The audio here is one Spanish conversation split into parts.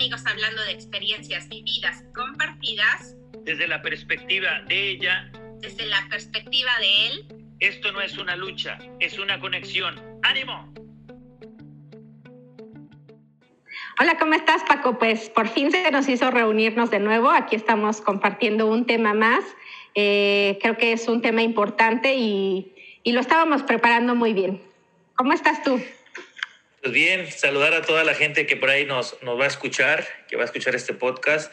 amigos hablando de experiencias vividas y compartidas. Desde la perspectiva de ella. Desde la perspectiva de él. Esto no es una lucha, es una conexión. ¡Ánimo! Hola, ¿cómo estás, Paco? Pues por fin se nos hizo reunirnos de nuevo. Aquí estamos compartiendo un tema más. Eh, creo que es un tema importante y, y lo estábamos preparando muy bien. ¿Cómo estás tú? Pues bien, saludar a toda la gente que por ahí nos, nos va a escuchar, que va a escuchar este podcast.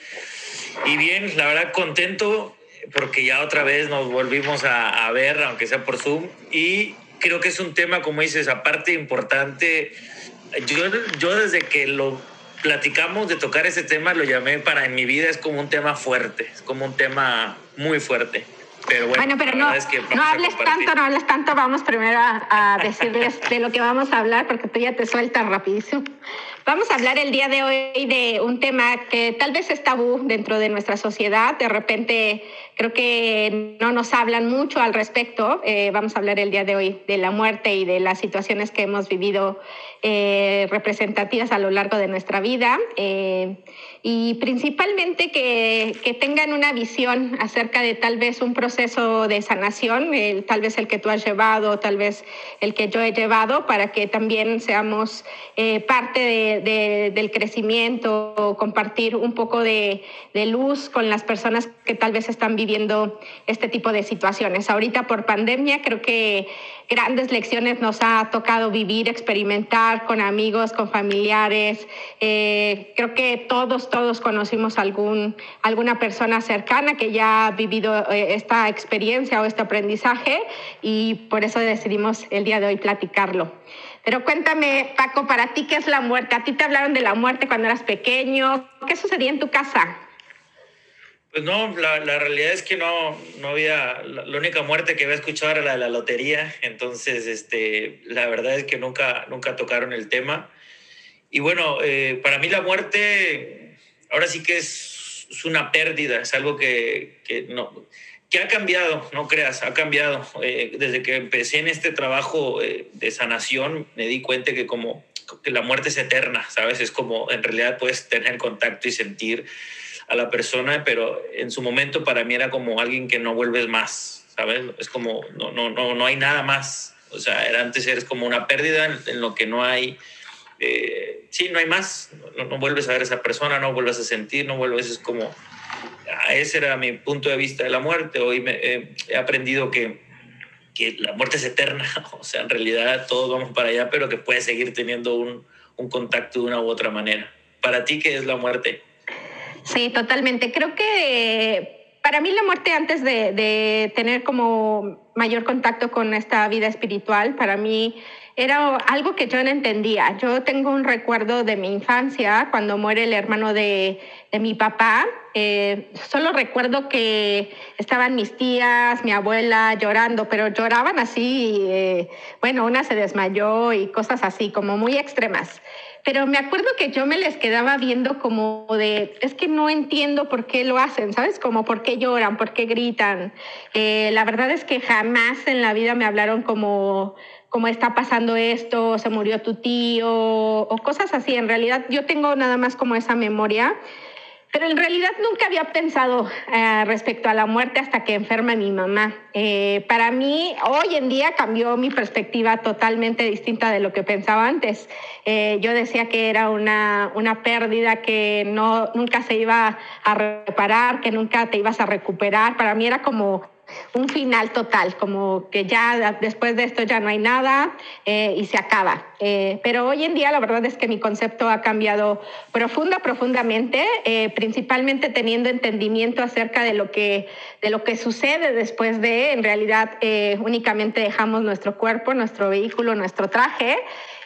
Y bien, la verdad contento porque ya otra vez nos volvimos a, ver, aunque sea por Zoom. Y creo que es un tema, como dices, aparte importante. Yo, yo desde que lo platicamos de tocar ese tema, lo llamé para en mi vida, es como un tema fuerte, es como un tema muy fuerte. Pero bueno, pero no, no hables tanto, no hables tanto. Vamos primero a, a decirles de lo que vamos a hablar, porque tú ya te sueltas rapidísimo. Vamos a hablar el día de hoy de un tema que tal vez es tabú dentro de nuestra sociedad. De repente creo que no nos hablan mucho al respecto. Eh, vamos a hablar el día de hoy de la muerte y de las situaciones que hemos vivido eh, representativas a lo largo de nuestra vida. Eh, y principalmente que, que, tengan una visión acerca de tal vez un proceso de sanación, tal vez el que tú has llevado, tal vez el que yo he llevado, para que también seamos eh, parte de, del crecimiento, compartir un poco de, de, luz con las personas que tal vez están viviendo este tipo de situaciones. Ahorita por pandemia creo que grandes lecciones nos ha tocado vivir, experimentar con amigos, con familiares. Eh, creo que todos, todos conocimos algún, alguna persona cercana que ya ha vivido eh, esta experiencia o este aprendizaje y por eso decidimos el día de hoy platicarlo. Pero cuéntame, Paco, para ti, ¿qué es la muerte? ¿A ti te hablaron de la muerte cuando eras pequeño? ¿Qué sucedía en tu casa? Pues no, la, la, realidad es que no, no había, la, la, única muerte que había escuchado era la de la lotería, entonces este, la verdad es que nunca, nunca tocaron el tema. Y bueno, eh, para mí la muerte ahora sí que es, es una pérdida, es algo que, que, no, que ha cambiado, no creas, ha cambiado. Eh, desde que empecé en este trabajo eh, de sanación me di cuenta que como que la muerte es eterna, ¿sabes? Es como en realidad puedes tener contacto y sentir a la persona, pero en su momento para mí era como alguien que no vuelves más, ¿sabes? Es como, no, no, no, no hay nada más. O sea, era, antes eres como una pérdida en, en lo que no hay, eh, sí, no hay más. No, no, vuelves a ver a esa persona, no vuelves a sentir, no vuelves, es como, ah, ese era mi punto de vista de la muerte. Hoy me, eh, he aprendido que, que la muerte es eterna, o sea, en realidad todos vamos para allá, pero que puedes seguir teniendo un, un contacto de una u otra manera. Para ti, ¿qué es la muerte? Sí, totalmente. Creo que para mí la muerte antes de, tener como mayor contacto con esta vida espiritual, para mí era algo que yo no entendía. Yo tengo un recuerdo de mi infancia cuando muere el hermano de, de mi papá. Eh, solo recuerdo que estaban mis tías, mi abuela llorando, pero lloraban así, eh, bueno, una se desmayó y cosas así, como muy extremas pero me acuerdo que yo me les quedaba viendo como de, es que no entiendo por qué lo hacen, ¿sabes? Como por qué lloran, por qué gritan. Eh, la verdad es que jamás en la vida me hablaron como, como está pasando esto, se murió tu tío, o cosas así. En realidad yo tengo nada más como esa memoria. Pero en realidad nunca había pensado eh, respecto a la muerte hasta que enferma mi mamá. Eh, para mí, hoy en día cambió mi perspectiva totalmente distinta de lo que pensaba antes. Eh, yo decía que era una, una pérdida que no, nunca se iba a reparar, que nunca te ibas a recuperar. Para mí era como un final total, como que ya después de esto ya no hay nada eh, y se acaba. Eh, pero hoy en día la verdad es que mi concepto ha cambiado profunda, profundamente, eh, principalmente teniendo entendimiento acerca de lo que, de lo que sucede después de, en realidad únicamente dejamos nuestro cuerpo, nuestro vehículo, nuestro traje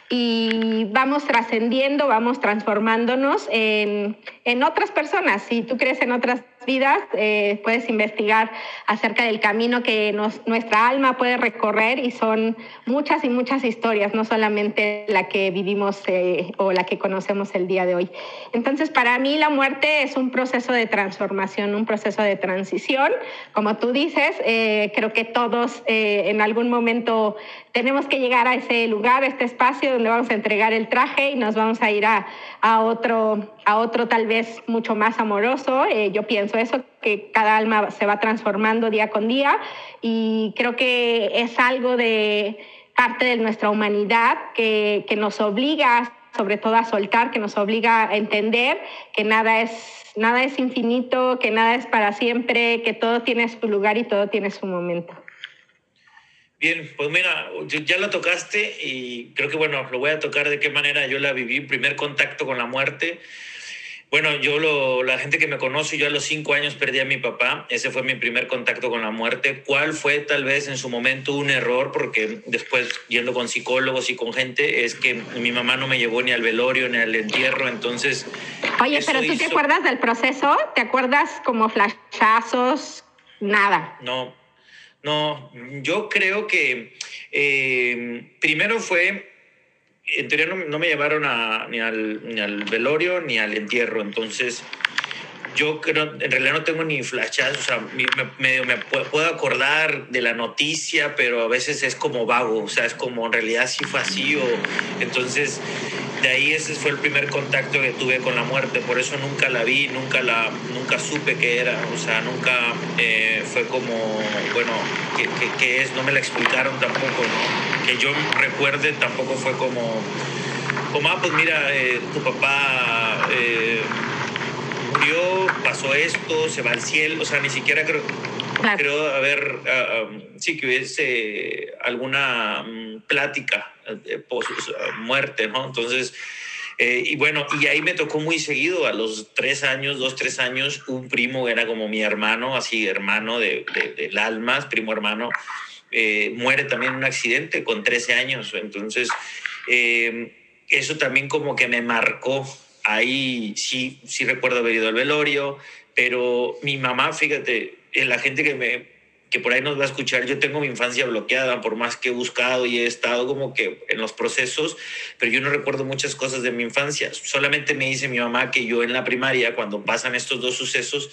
y vamos trascendiendo, vamos transformándonos en, en, otras personas. Si tú crees en otras vidas, eh, puedes investigar acerca del camino que nos, nuestra alma puede recorrer y son muchas y muchas historias, no solamente la que vivimos eh, o la que conocemos el día de hoy. Entonces, para mí la muerte es un proceso de transformación, un proceso de transición. Como tú dices, eh, creo que todos en algún momento tenemos que llegar a ese lugar, a este espacio donde vamos a entregar el traje y nos vamos a ir a, a otro, a otro tal vez mucho más amoroso. yo pienso eso, que cada alma se va transformando día con día y creo que es algo de parte de nuestra humanidad que, que nos obliga sobre todo a soltar, que nos obliga a entender que nada es, nada es infinito, que nada es para siempre, que todo tiene su lugar y todo tiene su momento. Bien, pues mira, ya lo tocaste y creo que bueno, lo voy a tocar de qué manera yo la viví, primer contacto con la muerte. Bueno, yo lo, la gente que me conoce, yo a los cinco años perdí a mi papá, ese fue mi primer contacto con la muerte. ¿Cuál fue tal vez en su momento un error? Porque después yendo con psicólogos y con gente, es que mi mamá no me llevó ni al velorio ni al entierro, entonces... Oye, pero tú te acuerdas del proceso? ¿Te acuerdas como flashazos? Nada. No, no, yo creo que eh, primero fue en teoría no, me llevaron ni, al, ni, al, velorio ni al entierro, entonces yo creo, en realidad no tengo ni flashazos, o sea, me, puedo acordar de la noticia, pero a veces es como vago, o sea, es como en realidad sí fue así, o, entonces de ahí ese fue el primer contacto que tuve con la muerte, por eso nunca la vi, nunca la, nunca supe qué era, o sea, nunca eh, fue como, bueno, ¿qué, qué, es? No me la explicaron tampoco, ¿no? Que yo recuerde tampoco fue como, como, ah, pues mira, eh, tu papá... Eh, murió, pasó esto, se va al cielo, o sea, ni siquiera creo, creo haber, ah, sí, que hubiese alguna mm, plática de post, muerte, ¿no? Entonces, eh, y bueno, y ahí me tocó muy seguido, a los tres años, dos, tres años, un primo era como mi hermano, así hermano de, del alma, primo hermano, eh, muere también en un accidente con 13 años, entonces eh, eso también como que me marcó ahí sí, sí recuerdo haber ido al velorio, pero mi mamá, fíjate, la gente que me que por ahí nos va a escuchar, yo tengo mi infancia bloqueada, por más que he buscado y he estado como que en los procesos, pero yo no recuerdo muchas cosas de mi infancia. Solamente me dice mi mamá que yo en la primaria, cuando pasan estos dos sucesos,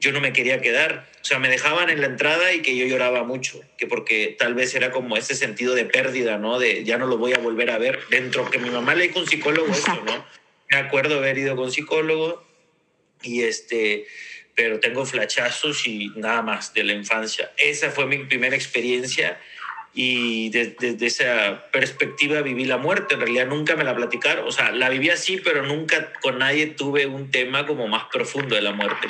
yo no me quería quedar. O sea, me dejaban en la entrada y que yo lloraba mucho, que porque tal vez era como ese sentido de pérdida, ¿no? De ya no lo voy a volver a ver. Dentro que mi mamá le dijo un psicólogo eso, ¿no? Me acuerdo haber ido con psicólogo y este, pero tengo flachazos y nada más de la infancia. Esa fue mi primera experiencia y desde, esa perspectiva viví la muerte. En realidad nunca me la platicaron, o sea, la viví así, pero nunca con nadie tuve un tema como más profundo de la muerte.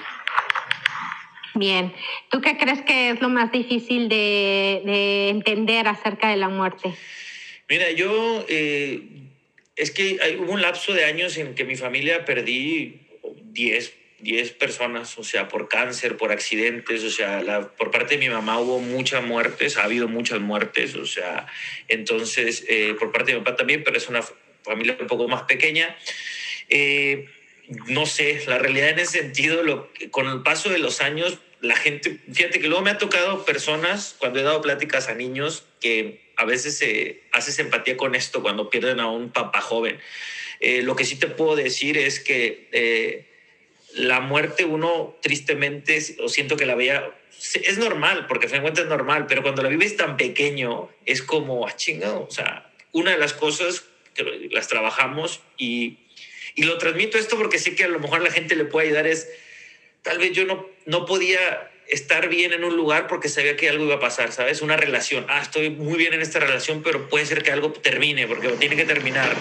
Bien, ¿tú qué crees que es lo más difícil de, de entender acerca de la muerte? Mira, yo eh, es que hay, hubo un lapso de años en que mi familia perdí 10, 10 personas, o sea, por cáncer, por accidentes, o sea, la, por parte de mi mamá hubo muchas muertes, ha habido muchas muertes, o sea, entonces, eh, por parte de mi papá también, pero es una familia un poco más pequeña. Eh, no sé, la realidad en ese sentido, lo, con el paso de los años, la gente, fíjate que luego me ha tocado personas, cuando he dado pláticas a niños, que a veces se haces empatía con esto cuando pierden a un papá joven. Eh, lo que sí te puedo decir es que eh, la muerte uno tristemente, o siento que la veía, es normal, porque fin es normal, pero cuando la vives tan pequeño es como, ah, chingado, o sea, una de las cosas que las trabajamos y, y lo transmito esto porque sé que a lo mejor la gente le puede ayudar es, tal vez yo no, no podía estar bien en un lugar porque sabía que algo iba a pasar, ¿sabes? Una relación. Ah, estoy muy bien en esta relación, pero puede ser que algo termine, porque tiene que terminar.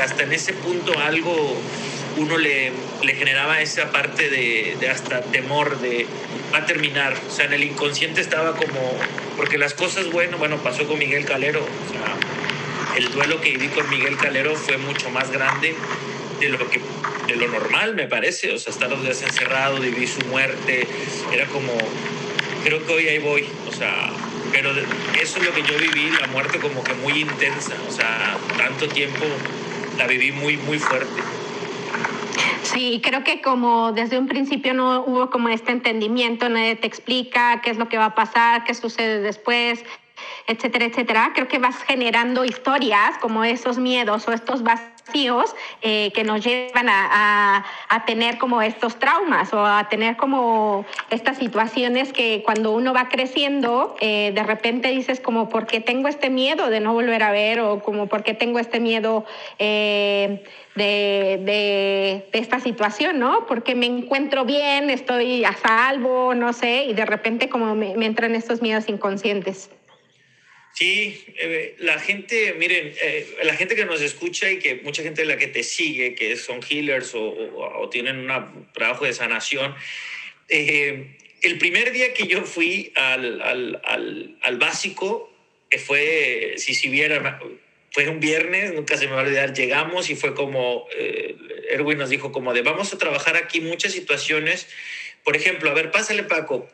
Hasta en ese punto algo uno le, le generaba esa parte de, de, hasta temor de va a terminar. O sea, en el inconsciente estaba como, porque las cosas, bueno, bueno, pasó con Miguel Calero. O sea, el duelo que viví con Miguel Calero fue mucho más grande de lo que de lo normal, me parece. O sea, estar dos días encerrado, vivir su muerte, era como, creo que hoy ahí voy. O sea, pero eso es lo que yo viví, la muerte como que muy intensa. O sea, tanto tiempo la viví muy, muy fuerte. Sí, creo que como desde un principio no hubo como este entendimiento, nadie te explica qué es lo que va a pasar, qué sucede después, etcétera, etcétera, creo que vas generando historias como esos miedos o estos vacíos eh, que nos llevan a, a, tener como estos traumas o a tener como estas situaciones que cuando uno va creciendo, eh, de repente dices como, ¿por qué tengo este miedo de no volver a ver? O como, ¿por qué tengo este miedo? Eh, de, de, esta situación, ¿no? Porque me encuentro bien, estoy a salvo, no sé, y de repente como me entran estos miedos inconscientes. Sí, eh, la gente, miren, eh, la gente que nos escucha y que mucha gente de la que te sigue, que son healers o, o, tienen un trabajo de sanación, eh, el primer día que yo fui al, al, al, al básico, fue, si, si viera, fue un viernes, nunca se me va a olvidar, llegamos y fue como, Erwin nos dijo como de, vamos a trabajar aquí muchas situaciones por ejemplo, a ver, pásale Paco,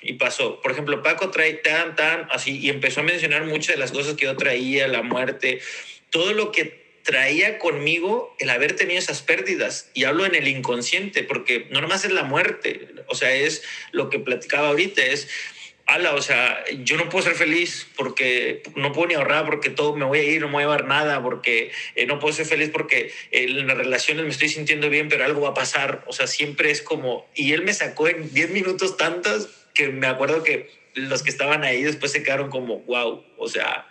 y pasó. Por ejemplo, Paco trae tan, tan, así, y empezó a mencionar muchas de las cosas que yo traía, la muerte, todo lo que traía conmigo el haber tenido esas pérdidas. Y hablo en el inconsciente, porque no nomás es la muerte, o sea, es lo que platicaba ahorita, es ala, o sea, yo no puedo ser feliz porque no puedo ni ahorrar, porque todo me voy a ir, no me voy a llevar nada, porque eh, no puedo ser feliz porque en las relaciones me estoy sintiendo bien, pero algo va a pasar. O sea, siempre es como, y él me sacó en 10 minutos tantas que me acuerdo que los que estaban ahí después se quedaron como, wow, o sea,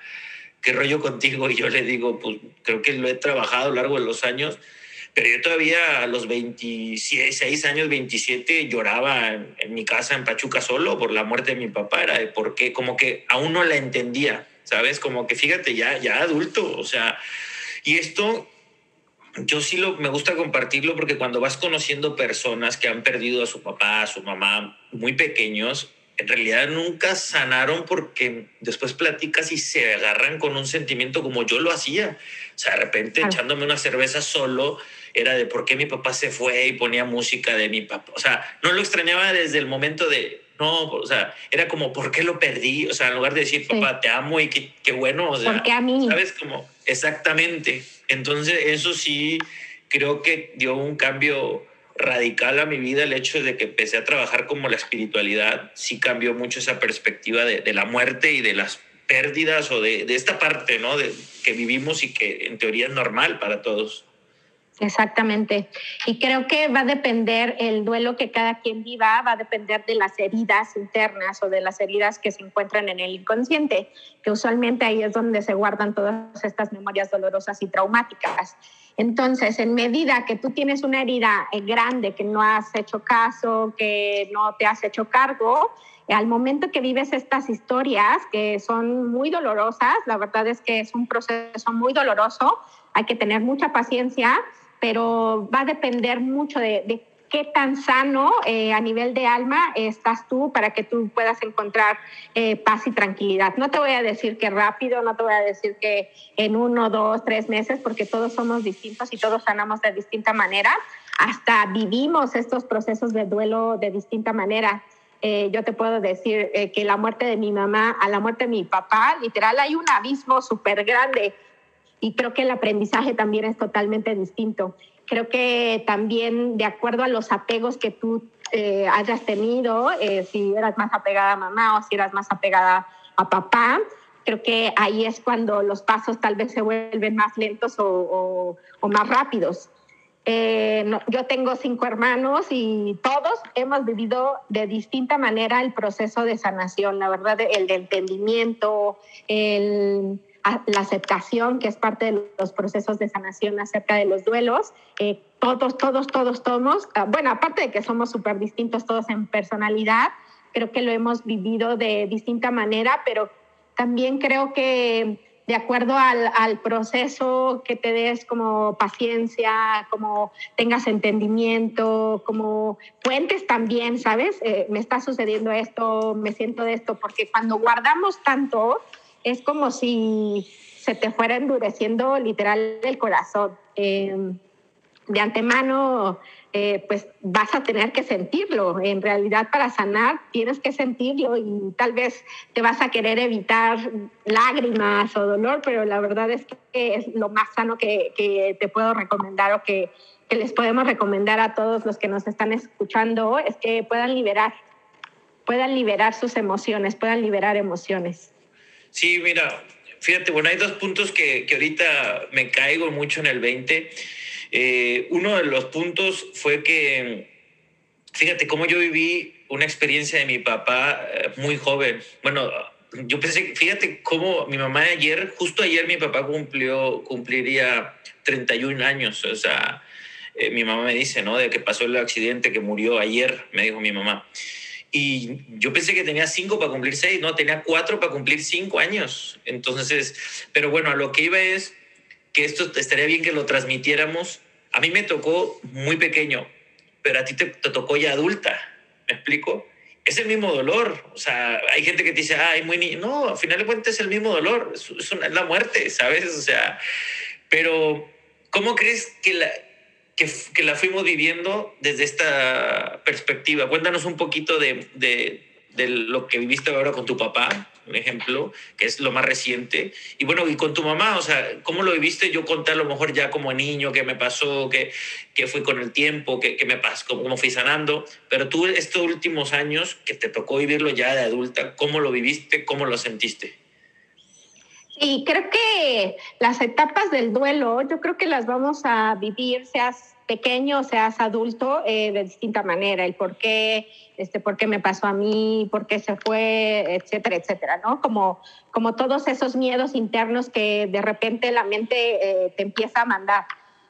qué rollo contigo. Y yo le digo, pues creo que lo he trabajado a lo largo de los años pero yo todavía a los 26 años, 27, lloraba en, mi casa en Pachuca solo por la muerte de mi papá. Era de como que aún no la entendía, ¿sabes? Como que fíjate, ya, ya adulto, o sea, y esto yo sí lo, me gusta compartirlo porque cuando vas conociendo personas que han perdido a su papá, a su mamá muy pequeños, en realidad nunca sanaron porque después platicas y se agarran con un sentimiento como yo lo hacía. O sea, de repente echándome una cerveza solo, era de por qué mi papá se fue y ponía música de mi papá. O sea, no lo extrañaba desde el momento de, no, o sea, era como, ¿por qué lo perdí? O sea, en lugar de decir, papá, te amo y qué, qué bueno, o sea, ¿Por qué a mí? ¿sabes? Como, exactamente. Entonces, eso sí, creo que dio un cambio radical a mi vida el hecho de que empecé a trabajar como la espiritualidad, sí cambió mucho esa perspectiva de, la muerte y de las pérdidas o de, de esta parte, ¿no? De, que vivimos y que en teoría es normal para todos. Exactamente. Y creo que va a depender el duelo que cada quien viva, va a depender de las heridas internas o de las heridas que se encuentran en el inconsciente, que usualmente ahí es donde se guardan todas estas memorias dolorosas y traumáticas. Entonces, en medida que tú tienes una herida eh, grande, que no has hecho caso, que no te has hecho cargo, al momento que vives estas historias que son muy dolorosas, la verdad es que es un proceso muy doloroso, hay que tener mucha paciencia pero va a depender mucho de, qué tan sano eh, a nivel de alma estás tú para que tú puedas encontrar eh, paz y tranquilidad. No te voy a decir que rápido, no te voy a decir que en uno, dos, tres meses, porque todos somos distintos y todos sanamos de distinta manera. Hasta vivimos estos procesos de duelo de distinta manera. Eh, yo te puedo decir que la muerte de mi mamá a la muerte de mi papá, literal, hay un abismo súper grande y creo que el aprendizaje también es totalmente distinto. Creo que también de acuerdo a los apegos que tú eh, hayas tenido, eh, si eras más apegada a mamá o si eras más apegada a papá, creo que ahí es cuando los pasos tal vez se vuelven más lentos o, más rápidos. Eh, yo tengo cinco hermanos y todos hemos vivido de distinta manera el proceso de sanación, la verdad, el de entendimiento, el la aceptación, que es parte de los procesos de sanación acerca de los duelos. Eh, todos, todos, todos, todos, ah, bueno, aparte de que somos súper distintos todos en personalidad, creo que lo hemos vivido de distinta manera, pero también creo que de acuerdo al, al, proceso que te des como paciencia, como tengas entendimiento, como puentes también, ¿sabes? Eh, me está sucediendo esto, me siento de esto, porque cuando guardamos tanto, es como si se te fuera endureciendo literal el corazón. Eh, de antemano eh, pues vas a tener que sentirlo. En realidad para sanar tienes que sentirlo y tal vez te vas a querer evitar lágrimas o dolor, pero la verdad es que es lo más sano que, que te puedo recomendar o que, que les podemos recomendar a todos los que nos están escuchando es que puedan liberar, puedan liberar sus emociones, puedan liberar emociones. Sí, mira, fíjate, bueno, hay dos puntos que, que ahorita me caigo mucho en el 20 eh, uno de los puntos fue que, fíjate cómo yo viví una experiencia de mi papá eh, muy joven. Bueno, yo pensé, fíjate cómo mi mamá ayer, justo ayer mi papá cumplió, cumpliría 31 años. O sea, eh, mi mamá me dice, ¿no? De que pasó el accidente, que murió ayer, me dijo mi mamá. Y yo pensé que tenía cinco para cumplir seis, no, tenía cuatro para cumplir cinco años. Entonces, pero bueno, a lo que iba es que esto estaría bien que lo transmitiéramos. A mí me tocó muy pequeño, pero a ti te, tocó ya adulta, ¿me explico? Es el mismo dolor, o sea, hay gente que te dice, ay, muy niño. No, al final de cuentas es el mismo dolor, es, una, es la muerte, ¿sabes? O sea, pero ¿cómo crees que la, que, la fuimos viviendo desde esta perspectiva? Cuéntanos un poquito de, de, lo que viviste ahora con tu papá, un ejemplo, que es lo más reciente. Y bueno, y con tu mamá, o sea, ¿cómo lo viviste? Yo conté a lo mejor ya como niño, qué me pasó, qué, qué fue con el tiempo, qué, qué me pasó, cómo, fui sanando. Pero tú estos últimos años que te tocó vivirlo ya de adulta, ¿cómo lo viviste? ¿Cómo lo sentiste? Y creo que las etapas del duelo, yo creo que las vamos a vivir, seas pequeño, seas adulto, eh, de distinta manera. El por qué, este, por qué me pasó a mí, por qué se fue, etcétera, etcétera, ¿no? Como, como todos esos miedos internos que de repente la mente eh, te empieza a mandar.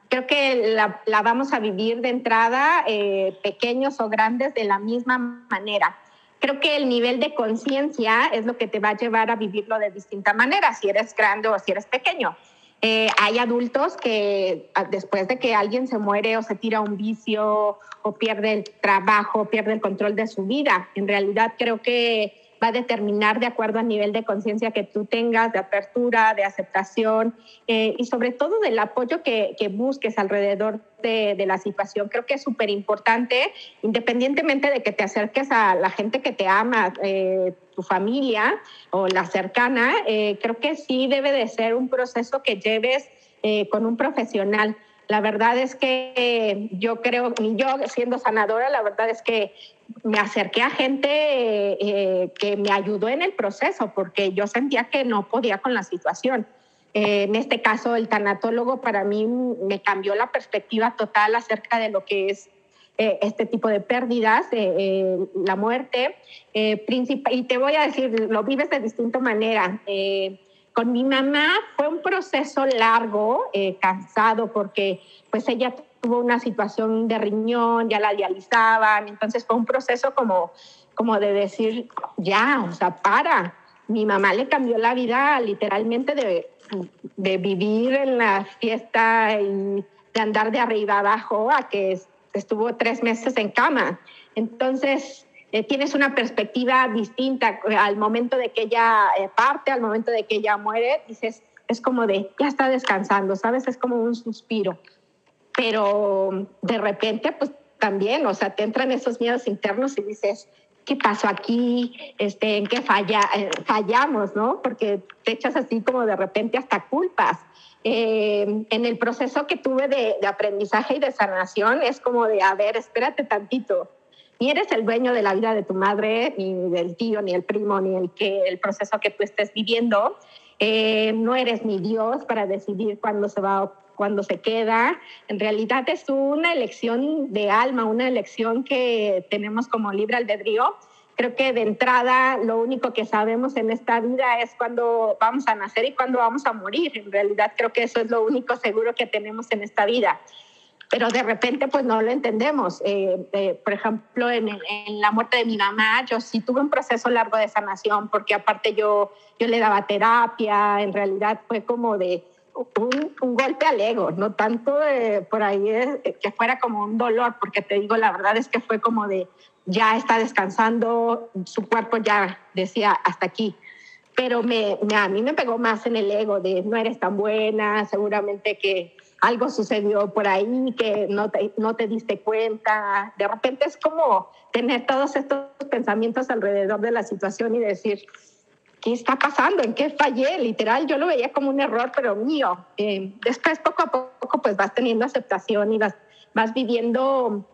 Creo que la, la vamos a vivir de entrada, eh, pequeños o grandes, de la misma manera. Creo que el nivel de conciencia es lo que te va a llevar a vivirlo de distinta manera, si eres grande o si eres pequeño. Eh, hay adultos que ah, después de que alguien se muere o se tira un vicio o pierde el trabajo, pierde el control de su vida, en realidad creo que va a determinar de acuerdo al nivel de conciencia que tú tengas, de apertura, de aceptación eh, y sobre todo del apoyo que, que busques alrededor de, de, la situación. Creo que es súper importante, independientemente de que te acerques a la gente que te ama, eh, tu familia o la cercana, eh, creo que sí debe de ser un proceso que lleves eh, con un profesional. La verdad es que yo creo, yo siendo sanadora, la verdad es que me acerqué a gente eh, que me ayudó en el proceso porque yo sentía que no podía con la situación. Eh, en este caso, el tanatólogo para mí me cambió la perspectiva total acerca de lo que es eh, este tipo de pérdidas, la muerte. y te voy a decir, lo vives de distinta manera con mi mamá fue un proceso largo, eh, cansado, porque pues ella tuvo una situación de riñón, ya la dializaban, entonces fue un proceso como, como de decir, ya, o sea, para. Mi mamá le cambió la vida literalmente de, de vivir en la fiesta y de andar de arriba abajo a que estuvo tres meses en cama. Entonces, eh, tienes una perspectiva distinta al momento de que ella eh, parte, al momento de que ella muere, dices, es como de, ya está descansando, ¿sabes? Es como un suspiro. Pero de repente, pues también, o sea, te entran esos miedos internos y dices, ¿qué pasó aquí? Este, ¿En qué falla, eh, fallamos, no? Porque te echas así como de repente hasta culpas. Eh, en el proceso que tuve de, de aprendizaje y de sanación es como de, a ver, espérate tantito ni eres el dueño de la vida de tu madre, ni del tío, ni el primo, ni el, que, el proceso que tú estés viviendo. Eh, no eres ni Dios para decidir cuándo se va o cuándo se queda. En realidad es una elección de alma, una elección que tenemos como libre albedrío. Creo que de entrada lo único que sabemos en esta vida es cuándo vamos a nacer y cuándo vamos a morir. En realidad creo que eso es lo único seguro que tenemos en esta vida pero de repente pues no lo entendemos. Eh, eh, por ejemplo, en, en, la muerte de mi mamá, yo sí tuve un proceso largo de sanación, porque aparte yo, yo le daba terapia, en realidad fue como de un, un golpe al ego, no tanto de, por ahí de, que fuera como un dolor, porque te digo, la verdad es que fue como de ya está descansando, su cuerpo ya decía hasta aquí. Pero me, me, a mí me pegó más en el ego de no eres tan buena, seguramente que algo sucedió por ahí que no te, no te diste cuenta. De repente es como tener todos estos pensamientos alrededor de la situación y decir, ¿qué está pasando? ¿En qué fallé? Literal, yo lo veía como un error, pero mío. Eh, después, poco a poco, pues vas teniendo aceptación y vas, vas viviendo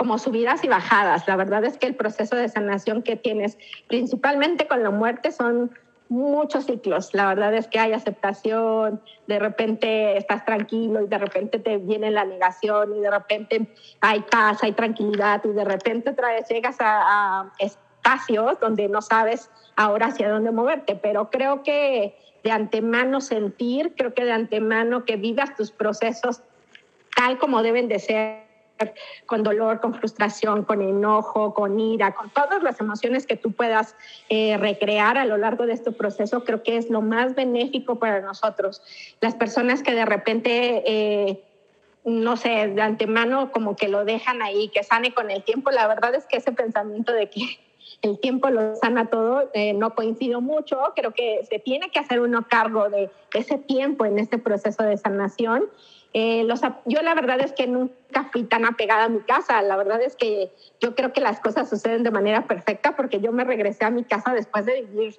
como subidas y bajadas. La verdad es que el proceso de sanación que tienes, principalmente con la muerte, son muchos ciclos. La verdad es que hay aceptación, de repente estás tranquilo y de repente te viene la negación y de repente hay paz, hay tranquilidad y de repente otra vez llegas a, a espacios donde no sabes ahora hacia dónde moverte. Pero creo que de antemano sentir, creo que de antemano que vivas tus procesos tal como deben de ser con dolor, con frustración, con enojo, con ira, con todas las emociones que tú puedas eh, recrear a lo largo de este proceso, creo que es lo más benéfico para nosotros. Las personas que de repente... Eh, no sé, de antemano como que lo dejan ahí, que sane con el tiempo. La verdad es que ese pensamiento de que el tiempo lo sana todo, eh, no coincido mucho. Creo que se tiene que hacer uno cargo de ese tiempo en este proceso de sanación eh, los, yo la verdad es que nunca fui tan apegada a mi casa. La verdad es que yo creo que las cosas suceden de manera perfecta porque yo me regresé a mi casa después de vivir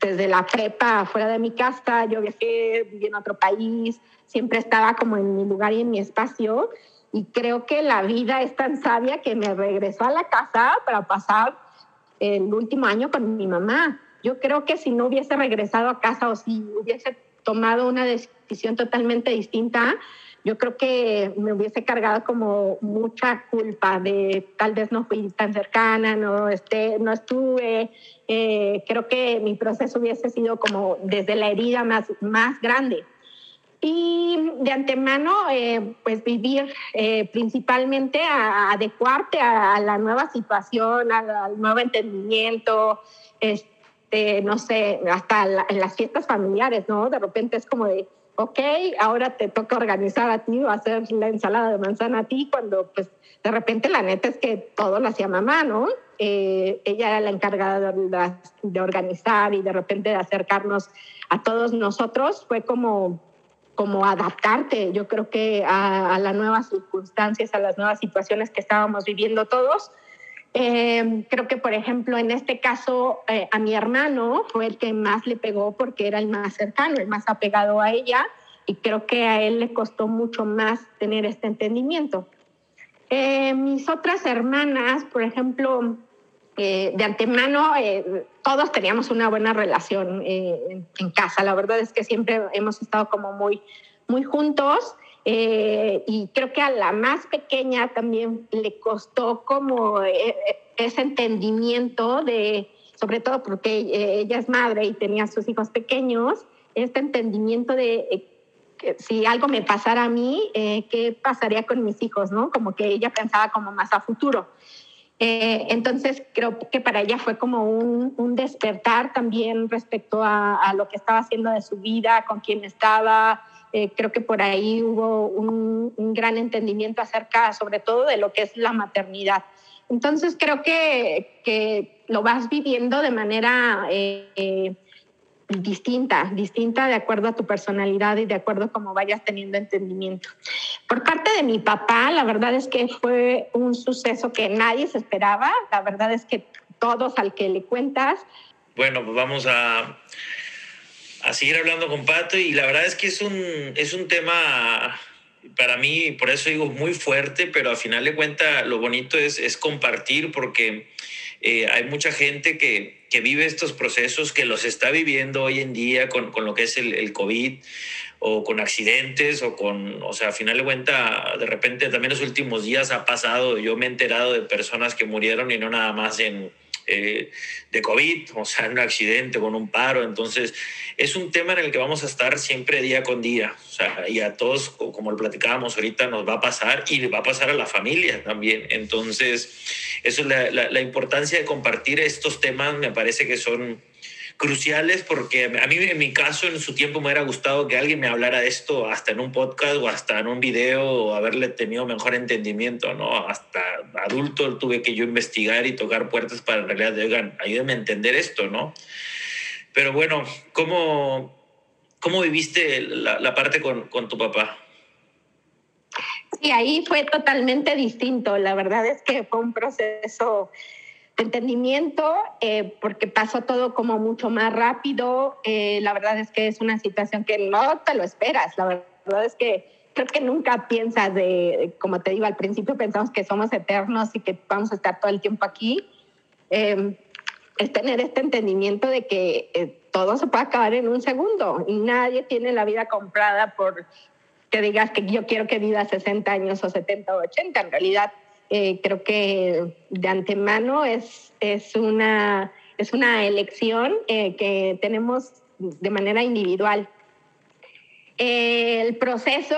desde la prepa fuera de mi casa. Yo viajé, viví en otro país, siempre estaba como en mi lugar y en mi espacio. Y creo que la vida es tan sabia que me regresó a la casa para pasar el último año con mi mamá. Yo creo que si no hubiese regresado a casa o si hubiese tomado una decisión totalmente distinta, yo creo que me hubiese cargado como mucha culpa de tal vez no fui tan cercana, no, este, no estuve. Eh, creo que mi proceso hubiese sido como desde la herida más, más grande. Y de antemano, eh, pues vivir eh, principalmente a, adecuarte a, la nueva situación, al, nuevo entendimiento, este, no sé, hasta en las fiestas familiares, ¿no? De repente es como de, ok, ahora te toca organizar a ti o hacer la ensalada de manzana a ti, cuando pues de repente la neta es que todo lo hacía mamá, ¿no? Eh, ella era la encargada de, de, organizar y de repente de acercarnos a todos nosotros, fue como, como adaptarte, yo creo que a las nuevas circunstancias, a las nuevas situaciones que estábamos viviendo todos. Eh, creo que, por ejemplo, en este caso, eh, a mi hermano fue el que más le pegó porque era el más cercano, el más apegado a ella, y creo que a él le costó mucho más tener este entendimiento. Eh, mis otras hermanas, por ejemplo, de antemano, todos teníamos una buena relación en, en casa. La verdad es que siempre hemos estado como muy, muy juntos. Eh, y creo que a la más pequeña también le costó como eh, eh, ese entendimiento de, sobre todo porque ella es madre y tenía sus hijos pequeños, este entendimiento de si algo me pasara a mí, ¿qué pasaría con mis hijos? ¿no? Como que ella pensaba como más a futuro. entonces creo que para ella fue como un, un despertar también respecto a, a, lo que estaba haciendo de su vida, con quién estaba, eh, creo que por ahí hubo un, gran entendimiento acerca sobre todo de lo que es la maternidad. Entonces creo que, que lo vas viviendo de manera eh, distinta, distinta de acuerdo a tu personalidad y de acuerdo a cómo vayas teniendo entendimiento. Por parte de mi papá, la verdad es que fue un suceso que nadie se esperaba. La verdad es que todos al que le cuentas. Bueno, pues vamos a a seguir hablando con Pato y la verdad es que es un, es un tema para mí, por eso digo, muy fuerte, pero al final de cuentas lo bonito es, es compartir porque eh, hay mucha gente que, que, vive estos procesos, que los está viviendo hoy en día con, con lo que es el, el, COVID o con accidentes o con, o sea, al final de cuentas, de repente también los últimos días ha pasado, yo me he enterado de personas que murieron y no nada más en eh, de COVID, o sea, en un accidente, con un paro. Entonces, es un tema en el que vamos a estar siempre día con día. O sea, y a todos, como lo platicábamos ahorita, nos va a pasar y va a pasar a la familia también. Entonces, eso es la, la importancia de compartir estos temas, me parece que son cruciales porque a mí en mi caso en su tiempo me hubiera gustado que alguien me hablara de esto hasta en un podcast o hasta en un video o haberle tenido mejor entendimiento, ¿no? Hasta adulto tuve que yo investigar y tocar puertas para en realidad, oigan, ayúdenme a entender esto, ¿no? Pero bueno, ¿cómo, cómo viviste la, la parte con, con, tu papá? Sí, ahí fue totalmente distinto. La verdad es que fue un proceso entendimiento eh, porque pasó todo como mucho más rápido. Eh, la verdad es que es una situación que no te lo esperas. La verdad es que creo que nunca piensas de, como te digo al principio, pensamos que somos eternos y que vamos a estar todo el tiempo aquí. Eh, es tener este entendimiento de que todo se puede acabar en un segundo y nadie tiene la vida comprada por que digas que yo quiero que viva 60 años o 70 o 80. En realidad, eh, creo que de antemano es, es, una, es una elección eh, que tenemos de manera individual. el proceso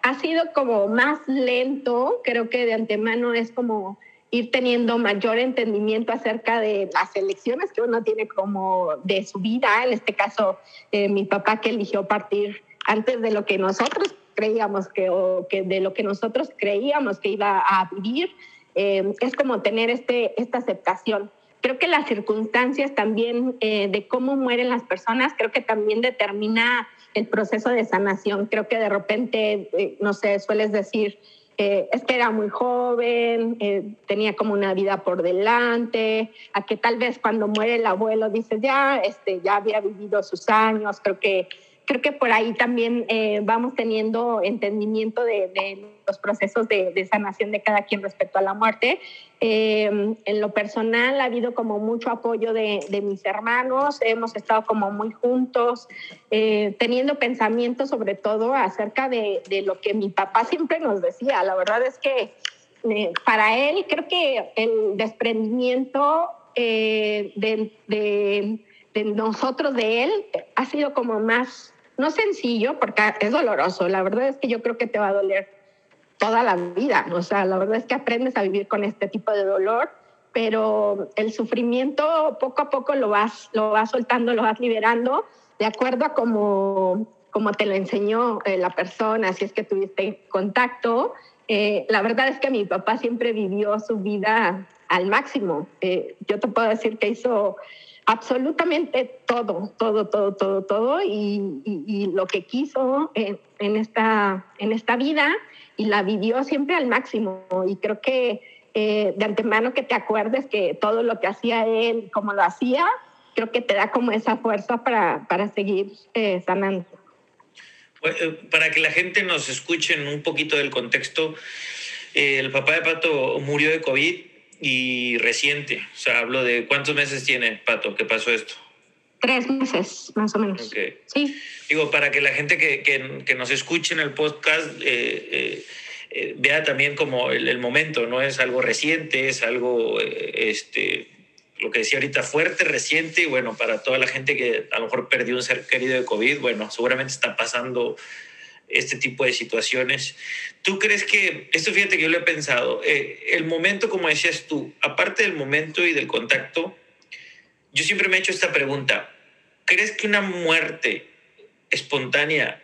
ha sido como más lento, creo que de antemano es como ir teniendo mayor entendimiento acerca de las elecciones que uno tiene como de su vida, en este caso eh, mi papá que eligió partir antes de lo que nosotros creíamos que, o que de lo que nosotros creíamos que iba a vivir, eh, es como tener este, esta aceptación. Creo que las circunstancias también eh, de cómo mueren las personas, creo que también determina el proceso de sanación. Creo que de repente, eh, no sé, sueles decir, es que era muy joven, tenía como una vida por delante, a que tal vez cuando muere el abuelo dices, ya, este, ya había vivido sus años, creo que creo que por ahí también eh, vamos teniendo entendimiento de, los procesos de, sanación de cada quien respecto a la muerte. Eh, en lo personal ha habido como mucho apoyo de, mis hermanos, hemos estado como muy juntos, eh, teniendo pensamientos sobre todo acerca de, lo que mi papá siempre nos decía. La verdad es que para él creo que el desprendimiento de, de nosotros, de él, ha sido como más no sencillo, porque es doloroso. La verdad es que yo creo que te va a doler toda la vida. O sea, la verdad es que aprendes a vivir con este tipo de dolor, pero el sufrimiento poco a poco lo vas, lo vas soltando, lo vas liberando de acuerdo a cómo, como te lo enseñó eh, la persona, si es que tuviste contacto. Eh, la verdad es que mi papá siempre vivió su vida al máximo. Eh, yo te puedo decir que hizo absolutamente todo, todo, todo, todo, todo y, lo que quiso en, esta, en esta vida y la vivió siempre al máximo. Y creo que eh, de antemano que te acuerdes que todo lo que hacía él, como lo hacía, creo que te da como esa fuerza para, para seguir eh, sanando. Eh, para que la gente nos escuche en un poquito del contexto, el papá de Pato murió de COVID y reciente. O sea, hablo de cuántos meses tiene, Pato, que pasó esto. Tres meses, más o menos. Sí. Digo, para que la gente que, que, nos escuche en el podcast eh, eh, eh, vea también como el, momento, ¿no? Es algo reciente, es algo, este, lo que decía ahorita, fuerte, reciente, y bueno, para toda la gente que a lo mejor perdió un ser querido de COVID, bueno, seguramente está pasando este tipo de situaciones. ¿Tú crees que, esto fíjate que yo lo he pensado, eh, el momento, como decías tú, aparte del momento y del contacto, yo siempre me he hecho esta pregunta, ¿crees que una muerte espontánea,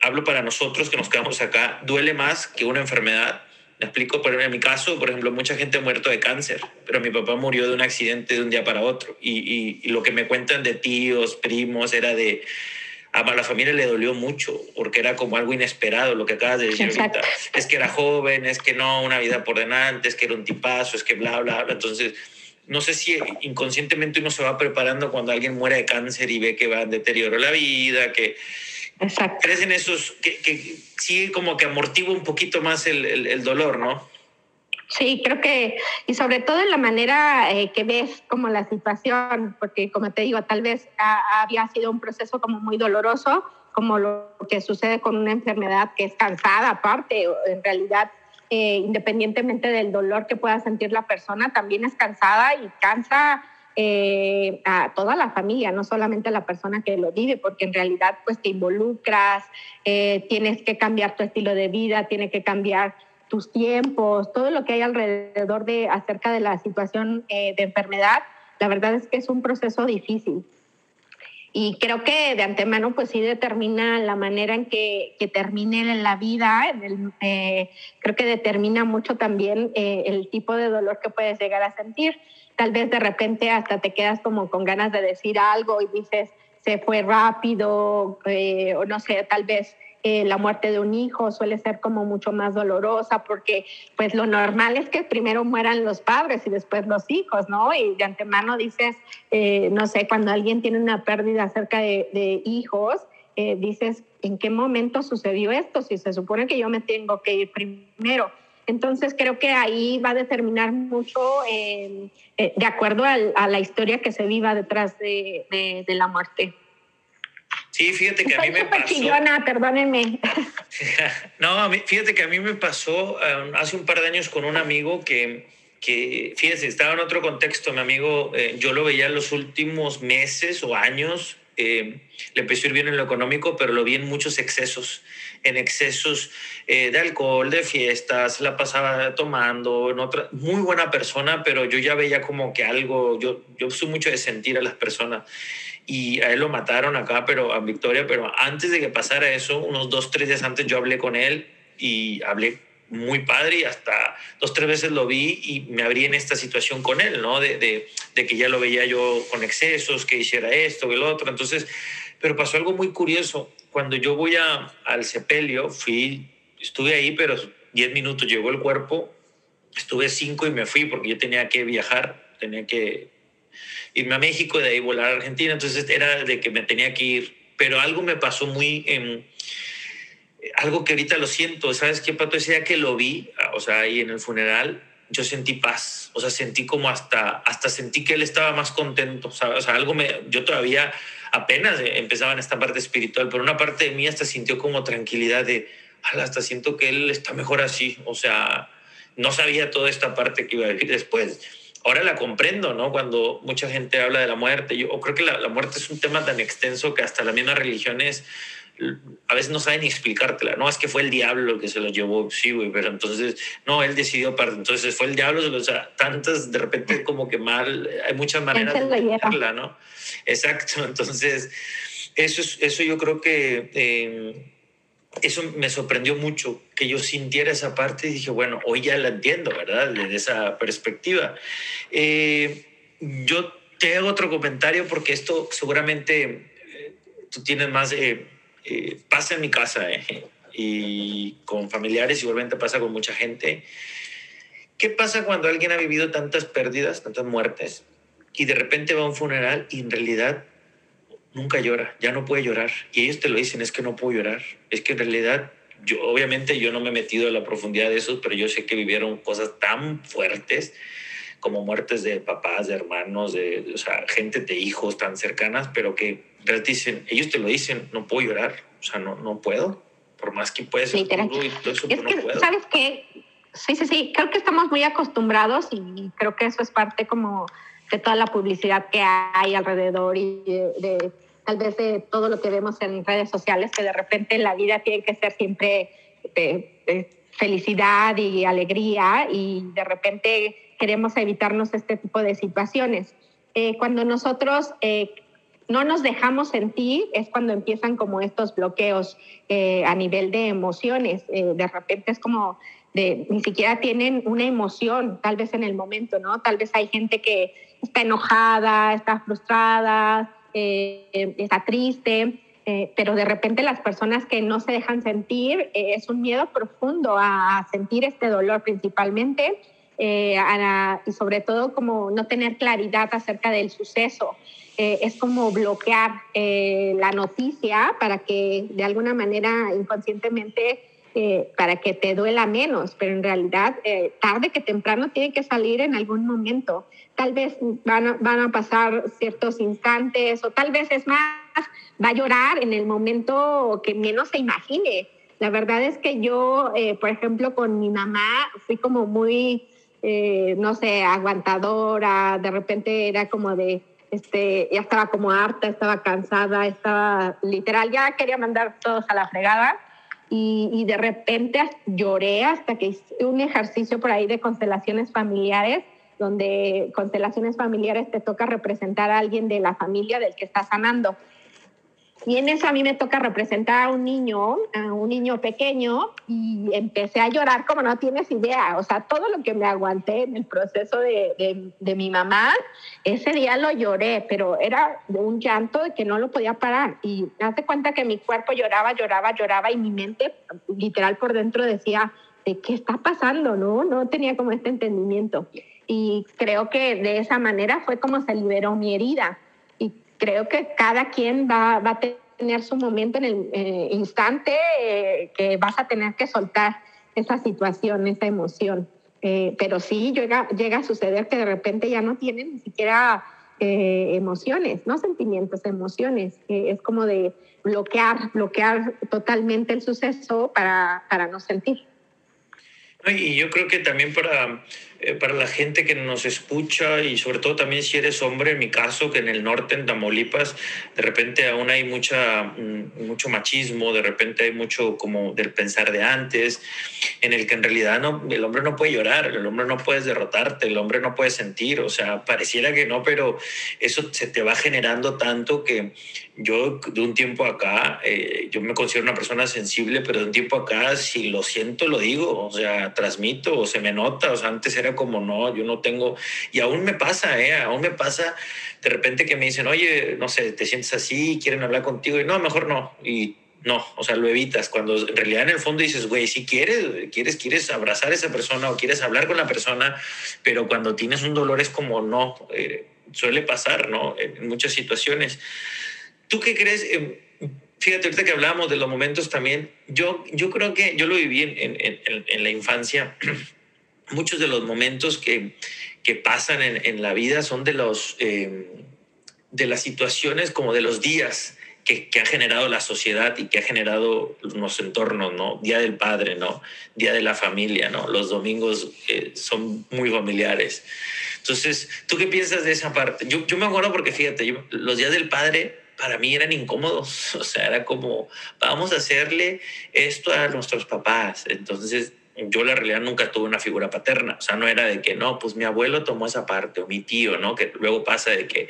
hablo para nosotros que nos quedamos acá, duele más que una enfermedad? Me explico, por en mi caso, por ejemplo, mucha gente ha muerto de cáncer, pero mi papá murió de un accidente de un día para otro. Y, y lo que me cuentan de tíos, primos, era de, a la familia le dolió mucho porque era como algo inesperado lo que acabas de decir ahorita. Es que era joven, es que no, una vida por delante, es que era un tipazo, es que bla, bla, bla. Entonces, no sé si inconscientemente uno se va preparando cuando alguien muere de cáncer y ve que va en deterioro la vida, que... Exacto. ¿Crees en esos que, que sí como que amortigua un poquito más el, el, el dolor, no? Sí, creo que, y sobre todo en la manera eh, que ves como la situación, porque como te digo, tal vez había sido un proceso como muy doloroso, como lo que sucede con una enfermedad que es cansada aparte, en realidad, eh, independientemente del dolor que pueda sentir la persona, también es cansada y cansa eh, a toda la familia, no solamente a la persona que lo vive, porque en realidad pues te involucras, tienes que cambiar tu estilo de vida, tienes que cambiar tus tiempos, todo lo que hay alrededor de acerca de la situación eh, de enfermedad, la verdad es que es un proceso difícil. Y creo que de antemano, pues sí determina la manera en que, que termine la vida. Eh, creo que determina mucho también eh, el tipo de dolor que puedes llegar a sentir. Tal vez de repente hasta te quedas como con ganas de decir algo y dices, se fue rápido, o no sé, tal vez eh, la muerte de un hijo suele ser como mucho más dolorosa porque pues lo normal es que primero mueran los padres y después los hijos, ¿no? Y de antemano dices, eh, no sé, cuando alguien tiene una pérdida acerca de, hijos, eh, dices, ¿en qué momento sucedió esto? Si se supone que yo me tengo que ir primero. Entonces creo que ahí va a determinar mucho de acuerdo a, la historia que se viva detrás de, de la muerte. Sí, fíjate que a mí me pasó. Chillona, perdónenme. no, fíjate que a mí me pasó um, hace un par de años con un amigo que, que fíjese, estaba en otro contexto. Mi amigo, eh, yo lo veía en los últimos meses o años. Eh, le empezó a ir bien en lo económico, pero lo vi en muchos excesos, en excesos eh, de alcohol, de fiestas, la pasaba tomando, en otra, muy buena persona, pero yo ya veía como que algo, yo, yo soy mucho de sentir a las personas y a él lo mataron acá, pero a Victoria, pero antes de que pasara eso, unos dos, tres días antes yo hablé con él y hablé muy padre y hasta dos, tres veces lo vi y me abrí en esta situación con él, ¿no? De, de, de que ya lo veía yo con excesos, que hiciera esto y el otro. Entonces, pero pasó algo muy curioso. Cuando yo voy a, al sepelio, fui, estuve ahí, pero diez minutos llegó el cuerpo, estuve cinco y me fui porque yo tenía que viajar, tenía que irme a México, de ahí volar a Argentina, entonces era de que me tenía que ir, pero algo me pasó muy... algo que ahorita lo siento, ¿sabes qué, Pato? Ese día que lo vi, o sea, ahí en el funeral, yo sentí paz, o sea, sentí como hasta, hasta sentí que él estaba más contento, o sea, algo me, yo todavía apenas empezaba en esta parte espiritual, pero una parte de mí hasta sintió como tranquilidad de, hasta siento que él está mejor así, o sea, no sabía toda esta parte que iba a vivir después ahora la comprendo, ¿no? Cuando mucha gente habla de la muerte, yo creo que la, muerte es un tema tan extenso que hasta las mismas religiones a veces no saben explicártela, no, es que fue el diablo el que se lo llevó, sí, güey, pero entonces, no, él decidió, entonces fue el diablo, o sea, tantas, de repente como que mal, hay muchas maneras de explicarla, ¿no? Exacto, entonces, eso, es, eso yo creo que... Eh, eso me sorprendió mucho, que yo sintiera esa parte y dije, bueno, hoy ya la entiendo, ¿verdad? Desde esa perspectiva. Eh, yo te hago otro comentario porque esto seguramente eh, tú tienes más, eh, pasa en mi casa y con familiares, igualmente pasa con mucha gente. ¿Qué pasa cuando alguien ha vivido tantas pérdidas, tantas muertes, y de repente va a un funeral y en realidad nunca llora, ya no puede llorar. Y ellos te lo dicen, es que no puedo llorar. Es que en realidad, yo obviamente yo no me he metido en la profundidad de eso, pero yo sé que vivieron cosas tan fuertes como muertes de papás, de hermanos, de o sea, gente de hijos tan cercanas, pero que dicen, ellos te lo dicen, no puedo llorar, o sea, no, no puedo, por más que puedes ser duro y todo eso, es no puedo. ¿Sabes qué? Sí, sí, sí, creo que estamos muy acostumbrados y creo que eso es parte como de toda la publicidad que hay alrededor y de tal vez de todo lo que vemos en redes sociales, que de repente la vida tiene que ser siempre felicidad y alegría y de repente queremos evitarnos este tipo de situaciones. Eh, cuando nosotros eh, no nos dejamos sentir es cuando empiezan como estos bloqueos eh, a nivel de emociones. de repente es como de, ni siquiera tienen una emoción, tal vez en el momento, ¿no? Tal vez hay gente que está enojada, está frustrada, eh, está triste, eh, pero de repente las personas que no se dejan sentir, eh, es un miedo profundo a sentir este dolor principalmente y sobre todo como no tener claridad acerca del suceso. es como bloquear la noticia para que de alguna manera inconscientemente para que te duela menos, pero en realidad tarde que temprano tiene que salir en algún momento tal vez van a, van a pasar ciertos instantes o tal vez es más, va a llorar en el momento que menos se imagine. La verdad es que yo, eh, por ejemplo, con mi mamá fui como muy, eh, no sé, aguantadora, de repente era como de, este, ya estaba como harta, estaba cansada, estaba literal, ya quería mandar todos a la fregada. Y, de repente lloré hasta que hice un ejercicio por ahí de constelaciones familiares donde constelaciones familiares te toca representar a alguien de la familia del que está sanando. Y en eso a mí me toca representar a un niño, a un niño pequeño, y empecé a llorar como no tienes idea. O sea, todo lo que me aguanté en el proceso de, de, mi mamá, ese día lo lloré, pero era un llanto de que no lo podía parar. Y hace cuenta que mi cuerpo lloraba, lloraba, lloraba, y mi mente literal por dentro decía, ¿de qué está pasando? No, no tenía como este entendimiento. Y creo que de esa manera fue como se liberó mi herida creo que cada quien va, va a tener su momento en el eh, instante eh, que vas a tener que soltar esa situación, esa emoción. Eh, pero sí llega, llega a suceder que de repente ya no tienen ni siquiera emociones, no sentimientos, emociones. es como de bloquear, bloquear totalmente el suceso para, para no sentir. Y yo creo que también para eh, para la gente que nos escucha y sobre todo también si eres hombre, en mi caso, que en el norte, en Tamaulipas, de repente aún hay mucha, mm, mucho machismo, de repente hay mucho como del pensar de antes, en el que en realidad no, el hombre no puede llorar, el hombre no puede derrotarte, el hombre no puede sentir, o sea, pareciera que no, pero eso se te va generando tanto que yo de un tiempo acá, eh, yo me considero una persona sensible, pero de un tiempo acá, si lo siento, lo digo, o sea, transmito o se me nota, o sea, antes era como, no, yo no tengo, y aún me pasa, ¿eh? Aún me pasa de repente que me dicen, oye, no sé, te sientes así, quieren hablar contigo, y no, mejor no, y no, o sea, lo evitas, cuando en realidad en el fondo dices, güey, si quieres, quieres, quieres abrazar a esa persona o quieres hablar con la persona, pero cuando tienes un dolor es como, no, eh, suele pasar, ¿no? En muchas situaciones. ¿Tú qué crees? Eh, fíjate, ahorita que hablábamos de los momentos también, yo, yo creo que yo lo viví en, en, en la infancia muchos de los momentos que, que pasan en, en, la vida son de, los, eh, de las situaciones como de los días que, que, ha generado la sociedad y que ha generado los entornos, ¿no? Día del Padre, ¿no? Día de la familia, ¿no? Los domingos eh, son muy familiares. Entonces, ¿tú qué piensas de esa parte? Yo, yo me acuerdo porque, fíjate, los días del Padre para mí eran incómodos, o sea, era como, vamos a hacerle esto a nuestros papás. Entonces, yo la realidad nunca tuve una figura paterna, o sea, no era de que no, pues mi abuelo tomó esa parte o mi tío, ¿no? Que luego pasa de que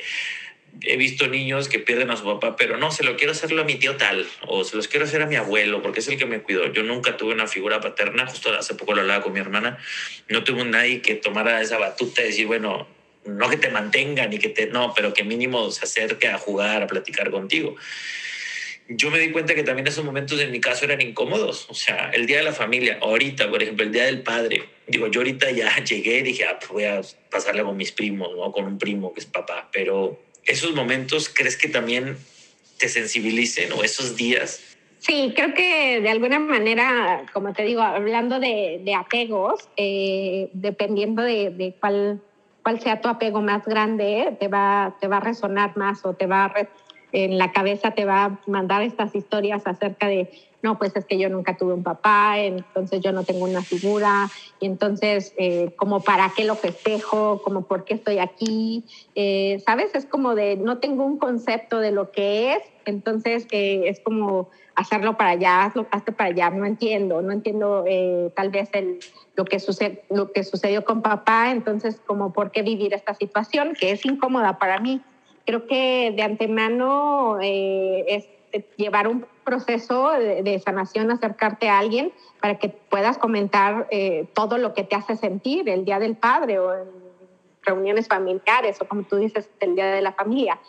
he visto niños que pierden a su papá, pero no, se lo quiero hacerlo a mi tío tal, o se los quiero hacer a mi abuelo, porque es el que me cuidó. Yo nunca tuve una figura paterna, justo hace poco lo hablaba con mi hermana, no tuve nadie que tomara esa batuta y decir, bueno, no que te mantenga ni que te, no, pero que mínimo se acerque a jugar, a platicar contigo yo me di cuenta que también esos momentos en mi caso eran incómodos. O sea, el día de la familia, ahorita, por ejemplo, el día del padre. Digo, yo ahorita ya llegué y dije, ah, pues voy a pasarla con mis primos, ¿no? Con un primo que es papá. Pero esos momentos, ¿crees que también te sensibilicen o esos días? Sí, creo que de alguna manera, como te digo, hablando de, de apegos, eh, dependiendo de, de, cuál, cuál sea tu apego más grande, te va, te va a resonar más o te va a en la cabeza te va a mandar estas historias acerca de, no, pues es que yo nunca tuve un papá, entonces yo no tengo una figura, y entonces, eh, como para qué lo festejo, como por qué estoy aquí, eh, ¿sabes? Es como de, no tengo un concepto de lo que es, entonces eh, es como hacerlo para allá, hazlo, hazlo para allá, no entiendo, no entiendo eh, tal vez el, lo, que sucede, lo que sucedió con papá, entonces como por qué vivir esta situación que es incómoda para mí creo que de antemano eh, es llevar un proceso de, sanación, acercarte a alguien para que puedas comentar eh, todo lo que te hace sentir el Día del Padre o en reuniones familiares o como tú dices, el Día de la Familia.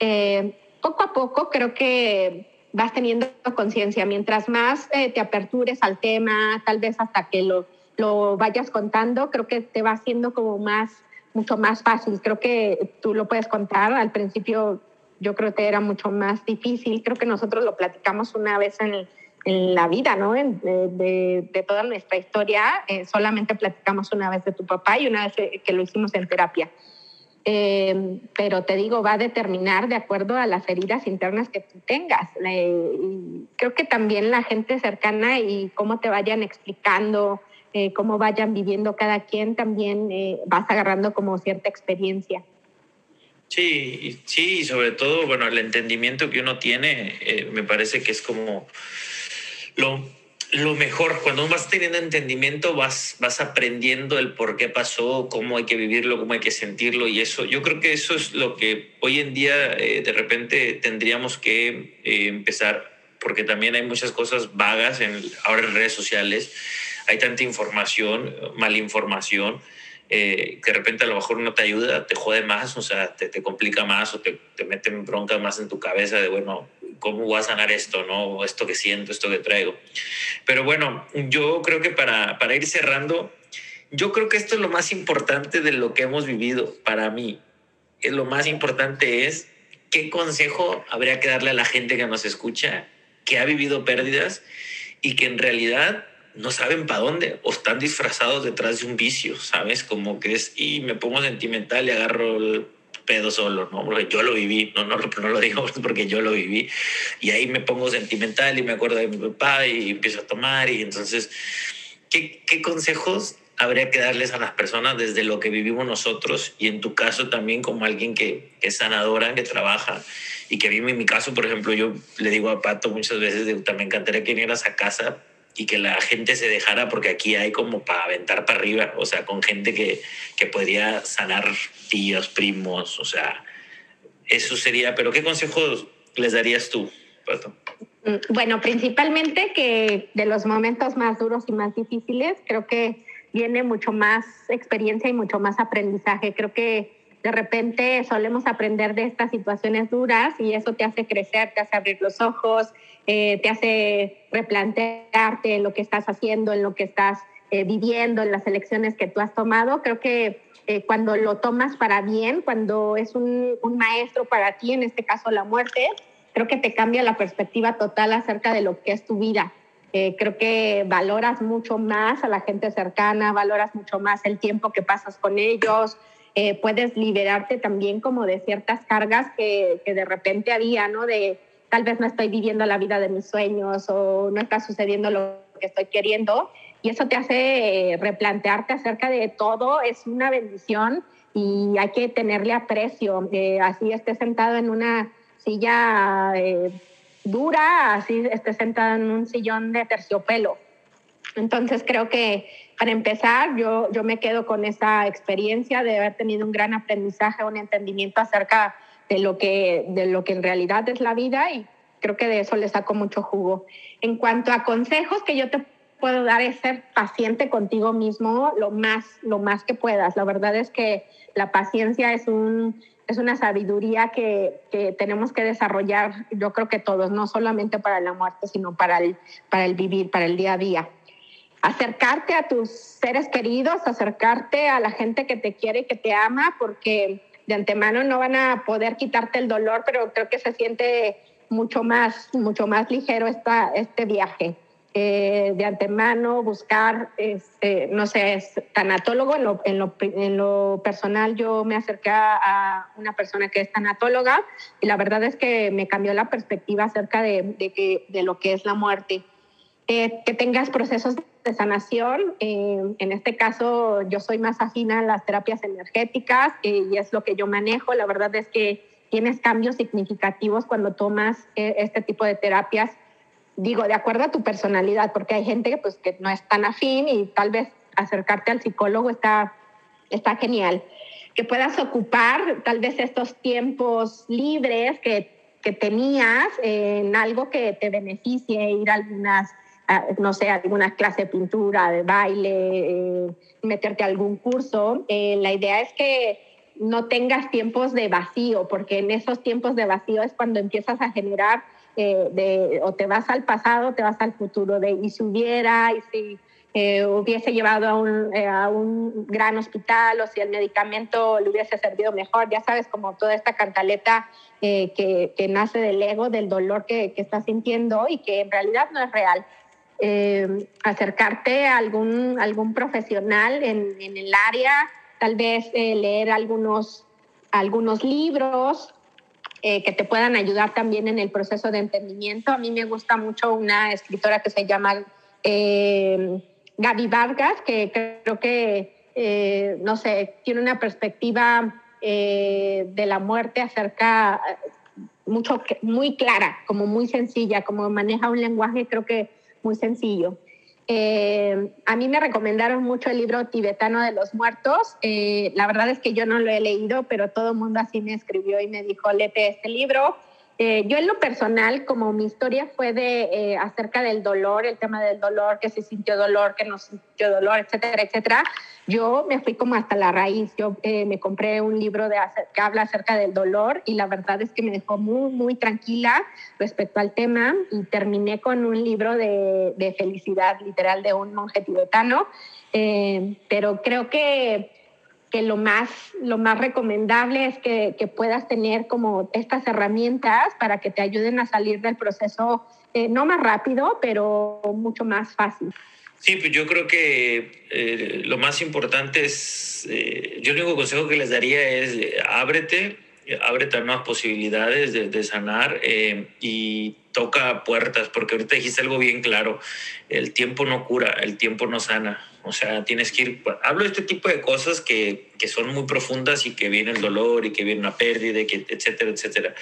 Eh, poco a poco creo que vas teniendo conciencia. Mientras más te apertures al tema, tal vez hasta que lo, lo vayas contando, creo que te va haciendo como más mucho más fácil. Creo que tú lo puedes contar. Al principio yo creo que era mucho más difícil. Creo que nosotros lo platicamos una vez en, en la vida, ¿no? de, de, toda nuestra historia. Eh, solamente platicamos una vez de tu papá y una vez que lo hicimos en terapia. Eh, pero te digo, va a determinar de acuerdo a las heridas internas que tú tengas. y creo que también la gente cercana y cómo te vayan explicando eh, cómo vayan viviendo cada quien, también eh, vas agarrando como cierta experiencia. Sí, sí, sobre todo, bueno, el entendimiento que uno tiene, eh, me parece que es como lo, lo mejor. Cuando vas teniendo entendimiento, vas, vas aprendiendo el por qué pasó, cómo hay que vivirlo, cómo hay que sentirlo y eso. Yo creo que eso es lo que hoy en día eh, de repente tendríamos que eh, empezar, porque también hay muchas cosas vagas en, ahora en redes sociales. Hay tanta información, malinformación. Eh, que de repente a lo mejor no te ayuda, te jode más, o sea, te, te complica más o te, te meten bronca más en tu cabeza de, bueno, ¿cómo voy a sanar esto, no? Esto que siento, esto que traigo. Pero bueno, yo creo que para, para ir cerrando, yo creo que esto es lo más importante de lo que hemos vivido para mí. Lo más importante es qué consejo habría que darle a la gente que nos escucha, que ha vivido pérdidas y que en realidad no saben para dónde o están disfrazados detrás de un vicio, ¿sabes? Como que es, y me pongo sentimental y agarro el pedo solo, ¿no? Porque yo lo viví, no, no, no lo digo porque yo lo viví. Y ahí me pongo sentimental y me acuerdo de mi papá y empiezo a tomar. Y entonces, ¿qué, qué consejos habría que darles a las personas desde lo que vivimos nosotros? Y en tu caso también como alguien que, que es sanadora, que trabaja y que vive en mi caso, por ejemplo, yo le digo a Pato muchas veces, también me encantaría que vinieras a casa y que la gente se dejara porque aquí hay como para aventar para arriba, o sea, con gente que, que podría sanar tíos, primos, o sea, eso sería, pero ¿qué consejos les darías tú, Pato? Mm, bueno, principalmente que de los momentos más duros y más difíciles, creo que viene mucho más experiencia y mucho más aprendizaje. Creo que de repente solemos aprender de estas situaciones duras y eso te hace crecer, te hace abrir los ojos, eh, te hace replantearte lo que estás haciendo, en lo que estás eh, viviendo, en las elecciones que tú has tomado. Creo que eh, cuando lo tomas para bien, cuando es un, un, maestro para ti, en este caso la muerte, creo que te cambia la perspectiva total acerca de lo que es tu vida. creo que valoras mucho más a la gente cercana, valoras mucho más el tiempo que pasas con ellos, eh, puedes liberarte también como de ciertas cargas que, que, de repente había, ¿no? De tal vez no estoy viviendo la vida de mis sueños o no está sucediendo lo que estoy queriendo. Y eso te hace eh, replantearte acerca de todo, es una bendición y hay que tenerle aprecio. Eh, así esté sentado en una silla eh, dura, así esté sentado en un sillón de terciopelo. Entonces creo que para empezar, yo, yo me quedo con esa experiencia de haber tenido un gran aprendizaje, un entendimiento acerca de lo que, de lo que en realidad es la vida y creo que de eso le saco mucho jugo. En cuanto a consejos que yo te puedo dar es ser paciente contigo mismo lo más, lo más que puedas. La verdad es que la paciencia es, un, es una sabiduría que, que, tenemos que desarrollar, yo creo que todos, no solamente para la muerte, sino para el, para el vivir, para el día a día acercarte a tus seres queridos, acercarte a la gente que te quiere y que te ama, porque de antemano no van a poder quitarte el dolor, pero creo que se siente mucho más, mucho más ligero esta, este viaje. Eh, de antemano buscar, este, no sé, es tanatólogo. En lo, en, lo, en lo, personal yo me acerqué a una persona que es tanatóloga y la verdad es que me cambió la perspectiva acerca de, de, que, de lo que es la muerte. Eh, que tengas procesos de sanación. Eh, en este caso, yo soy más afina a las terapias energéticas eh, y es lo que yo manejo. La verdad es que tienes cambios significativos cuando tomas eh, este tipo de terapias. Digo, de acuerdo a tu personalidad, porque hay gente pues, que no es tan afín y tal vez acercarte al psicólogo está, está genial. Que puedas ocupar tal vez estos tiempos libres que, que tenías en algo que te beneficie, ir a algunas no sé, alguna clase de pintura, de baile, eh, meterte a algún curso. Eh, la idea es que no tengas tiempos de vacío, porque en esos tiempos de vacío es cuando empiezas a generar, eh, o te vas al pasado, te vas al futuro, de y si hubiera, y si hubiese llevado a un, a un, gran hospital, o si el medicamento le hubiese servido mejor, ya sabes, como toda esta cantaleta que, que, nace del ego, del dolor que, que estás sintiendo y que en realidad no es real eh, acercarte a algún, algún profesional en, el área, tal vez eh, leer algunos, algunos libros eh, que te puedan ayudar también en el proceso de entendimiento. A mí me gusta mucho una escritora que se llama Gaby Vargas, que creo que, no sé, tiene una perspectiva de la muerte acerca mucho, muy clara, como muy sencilla, como maneja un lenguaje, creo que muy sencillo. Eh, a mí me recomendaron mucho el libro tibetano de los muertos. Eh, la verdad es que yo no lo he leído, pero todo el mundo así me escribió y me dijo, léete este libro. Eh, yo en lo personal, como mi historia fue de eh, acerca del dolor, el tema del dolor, que se sintió dolor, que no sintió dolor, etcétera, etcétera, yo me fui como hasta la raíz. Yo eh, me compré un libro de, que habla acerca del dolor y la verdad es que me dejó muy, muy tranquila respecto al tema y terminé con un libro de, de felicidad literal de un monje tibetano. pero creo que que lo más, lo más recomendable es que, que, puedas tener como estas herramientas para que te ayuden a salir del proceso, eh, no más rápido, pero mucho más fácil. Sí, pues yo creo que eh, lo más importante es, eh, yo el único consejo que les daría es eh, ábrete, ábrete a nuevas posibilidades de, de sanar eh, y toca puertas, porque ahorita dijiste algo bien claro, el tiempo no cura, el tiempo no sana. O sea, tienes que ir, hablo de este tipo de cosas que, que son muy profundas y que viene el dolor y que viene una pérdida, que, etcétera, etcétera.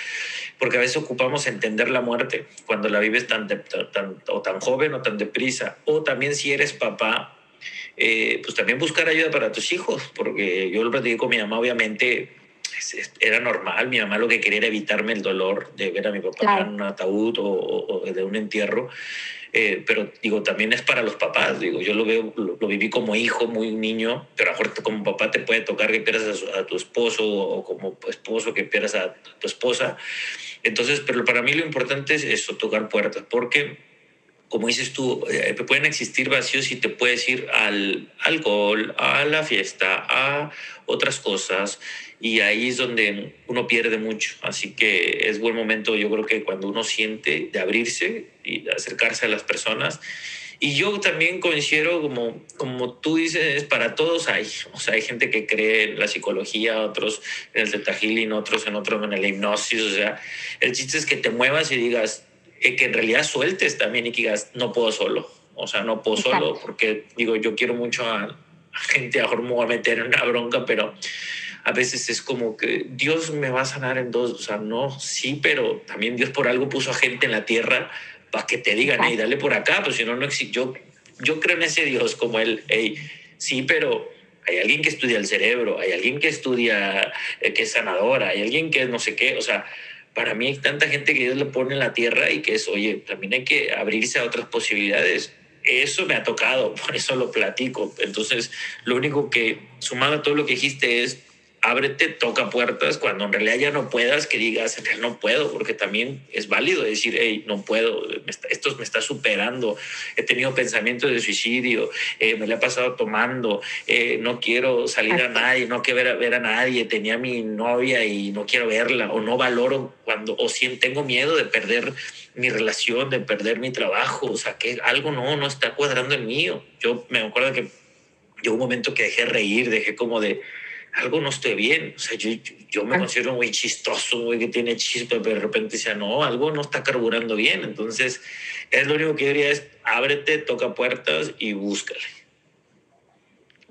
Porque a veces ocupamos entender la muerte cuando la vives tan, de, tan o tan joven o tan deprisa. O también si eres papá, eh, pues también buscar ayuda para tus hijos, porque yo lo platiqué con mi mamá, obviamente era normal, mi mamá lo que quería era evitarme el dolor de ver a mi papá claro. en un ataúd o, o, de un entierro. Eh, pero digo, también es para los papás, digo, yo lo veo, lo, viví como hijo, muy niño, pero a como papá te puede tocar que pierdas a tu esposo o como esposo que pierdas a tu esposa. Entonces, pero para mí lo importante es eso, tocar puertas, porque como dices tú, eh, pueden existir vacíos y te puedes ir al alcohol, a la fiesta, a otras cosas, y ahí es donde uno pierde mucho. Así que es buen momento, yo creo que cuando uno siente de abrirse y de acercarse a las personas. Y yo también considero, como, como tú dices, para todos hay. O sea, hay gente que cree en la psicología, otros en el teta healing, otros en otros en la hipnosis. O sea, el chiste es que te muevas y digas, eh, que en realidad sueltes también y que digas, no puedo solo. O sea, no puedo Exacto. solo, porque digo, yo quiero mucho a, a gente, a lo mejor me voy a meter en una bronca, pero a veces es como que Dios me va a sanar en dos, o sea, no, sí, pero también Dios por algo puso a gente en la tierra para que te digan, hey, dale por acá, pues si no, no existe. Yo, yo creo en ese Dios como él, hey, sí, pero hay alguien que estudia el cerebro, hay alguien que estudia, eh, que es sanadora, hay alguien que es no sé qué, o sea, para mí hay tanta gente que Dios le pone en la tierra y que es, oye, también hay que abrirse a otras posibilidades. Eso me ha tocado, por eso lo platico. Entonces, lo único que, sumado a todo lo que dijiste, es ábrete, toca puertas, cuando en realidad ya no puedas, que digas, no puedo, porque también es válido decir, hey, no puedo, esto me está superando, he tenido pensamientos de suicidio, eh, me la he pasado tomando, eh, no quiero salir a nadie, no quiero ver a, ver a nadie, tenía mi novia y no quiero verla, o no valoro cuando, o si tengo miedo de perder mi relación, de perder mi trabajo, o sea, que algo no, no está cuadrando el mío. Yo me acuerdo que yo un momento que dejé reír, dejé como de algo no esté bien. O sea, yo, yo me considero muy chistoso, muy que tiene chispa, pero de repente decía, no, algo no está carburando bien. Entonces, es lo único que yo diría es, ábrete, toca puertas y búscale.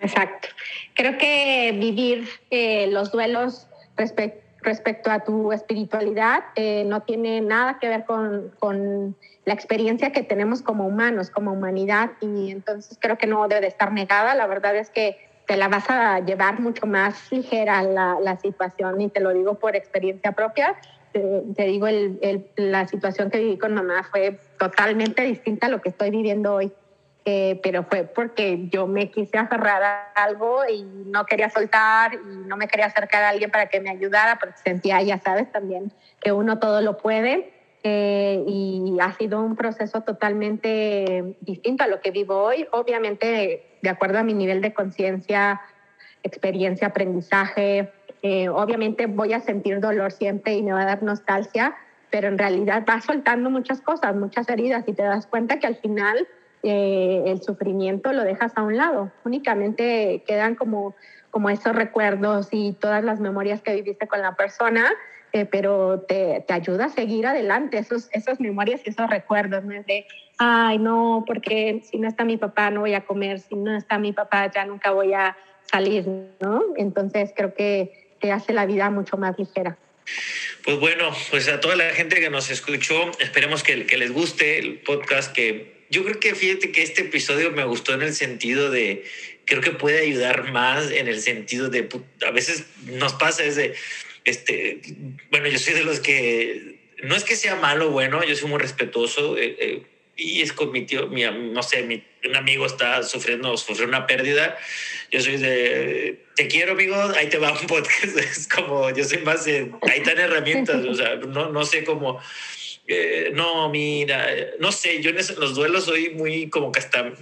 Exacto. Creo que vivir eh, los duelos respecto respecto a tu espiritualidad eh, no tiene nada que ver con, con, la experiencia que tenemos como humanos, como humanidad, y entonces creo que no debe de estar negada. La verdad es que te la vas a llevar mucho más ligera la, la situación y te lo digo por experiencia propia. Te, te digo, el, el, la situación que viví con mamá fue totalmente distinta a lo que estoy viviendo hoy. Eh, pero fue porque yo me quise aferrar a algo y no quería soltar y no me quería acercar a alguien para que me ayudara porque sentía, ya sabes, también que uno todo lo puede. Eh, y ha sido un proceso totalmente distinto a lo que vivo hoy. Obviamente, de acuerdo a mi nivel de conciencia, experiencia, aprendizaje, eh, obviamente voy a sentir dolor siempre y me va a dar nostalgia, pero en realidad vas soltando muchas cosas, muchas heridas y te das cuenta que al final eh, el sufrimiento lo dejas a un lado. Únicamente quedan como, como esos recuerdos y todas las memorias que viviste con la persona eh, pero te, te, ayuda a seguir adelante, esos, esas memorias y esos recuerdos, ¿no? De, ay, no, porque si no está mi papá no voy a comer, si no está mi papá ya nunca voy a salir, ¿no? Entonces creo que te hace la vida mucho más ligera. Pues bueno, pues a toda la gente que nos escuchó, esperemos que, que les guste el podcast, que yo creo que fíjate que este episodio me gustó en el sentido de, creo que puede ayudar más en el sentido de, a veces nos pasa ese, este, bueno, yo soy de los que, no es que sea malo o bueno, yo soy muy respetuoso. Eh, eh, y es con mi tío, mi, no sé, mi, un amigo está sufriendo, sufrió una pérdida. Yo soy de, te quiero, amigo, ahí te va un podcast. Es como, yo soy más de, ahí están herramientas, o sea, no, no sé cómo, eh, no, mira, no sé, yo en los duelos soy muy como que hasta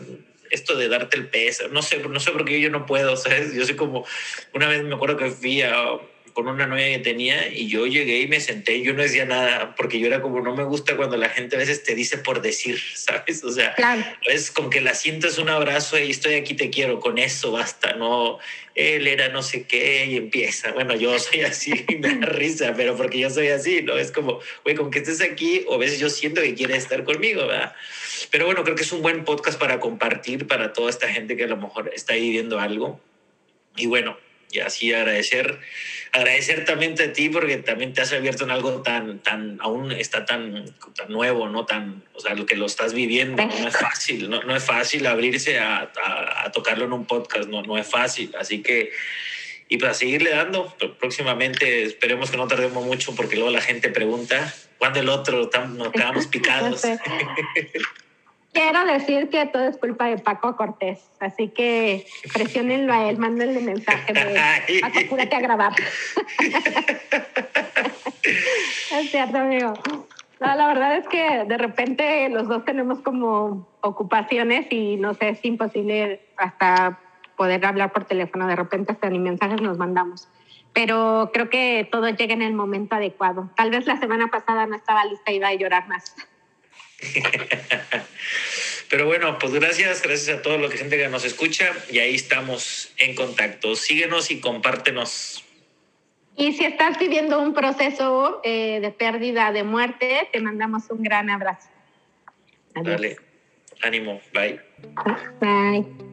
esto de darte el peso, no sé, no sé por qué yo no puedo, ¿sabes? Yo soy como, una vez me acuerdo que fui a con una novia que tenía y yo llegué y me senté y yo no decía nada porque yo era como no me gusta cuando la gente a veces te dice por decir, ¿sabes? O sea, es como que la sientas un abrazo y estoy aquí, te quiero, con eso basta, no, él era no sé qué y empieza, bueno, yo soy así y me da risa, pero porque yo soy así, ¿no? Es como, güey, con que estés aquí o a veces yo siento que quieres estar conmigo, ¿verdad? Pero bueno, creo que es un buen podcast para compartir para toda esta gente que a lo mejor está viviendo algo. Y bueno, y así agradecer, agradecer también a ti porque también te has abierto en algo tan, tan, aún está tan, tan nuevo, ¿no? Tan, o sea, lo que lo estás viviendo, no es fácil, no, no es fácil abrirse a, a, tocarlo en un podcast, no, no es fácil, así que, y para seguirle dando, próximamente esperemos que no tardemos mucho porque luego la gente pregunta, ¿cuándo el otro? Nos quedamos picados. Quiero decir que todo es culpa de Paco Cortés, así que presionenlo a él, mándenle mensaje de Paco, apúrate a grabar. es cierto, amigo. la verdad es que de repente los dos tenemos como ocupaciones y no sé, es imposible hasta poder hablar por teléfono. De repente hasta ni mensajes nos mandamos. Pero creo que todo llega en el momento adecuado. Tal vez la semana pasada no estaba lista y iba a llorar más. Pero bueno, pues gracias, gracias a toda la gente que nos escucha y ahí estamos en contacto. Síguenos y compártenos. Y si estás viviendo un proceso eh, de pérdida, de muerte, te mandamos un gran abrazo. Dale, ánimo, bye. Bye.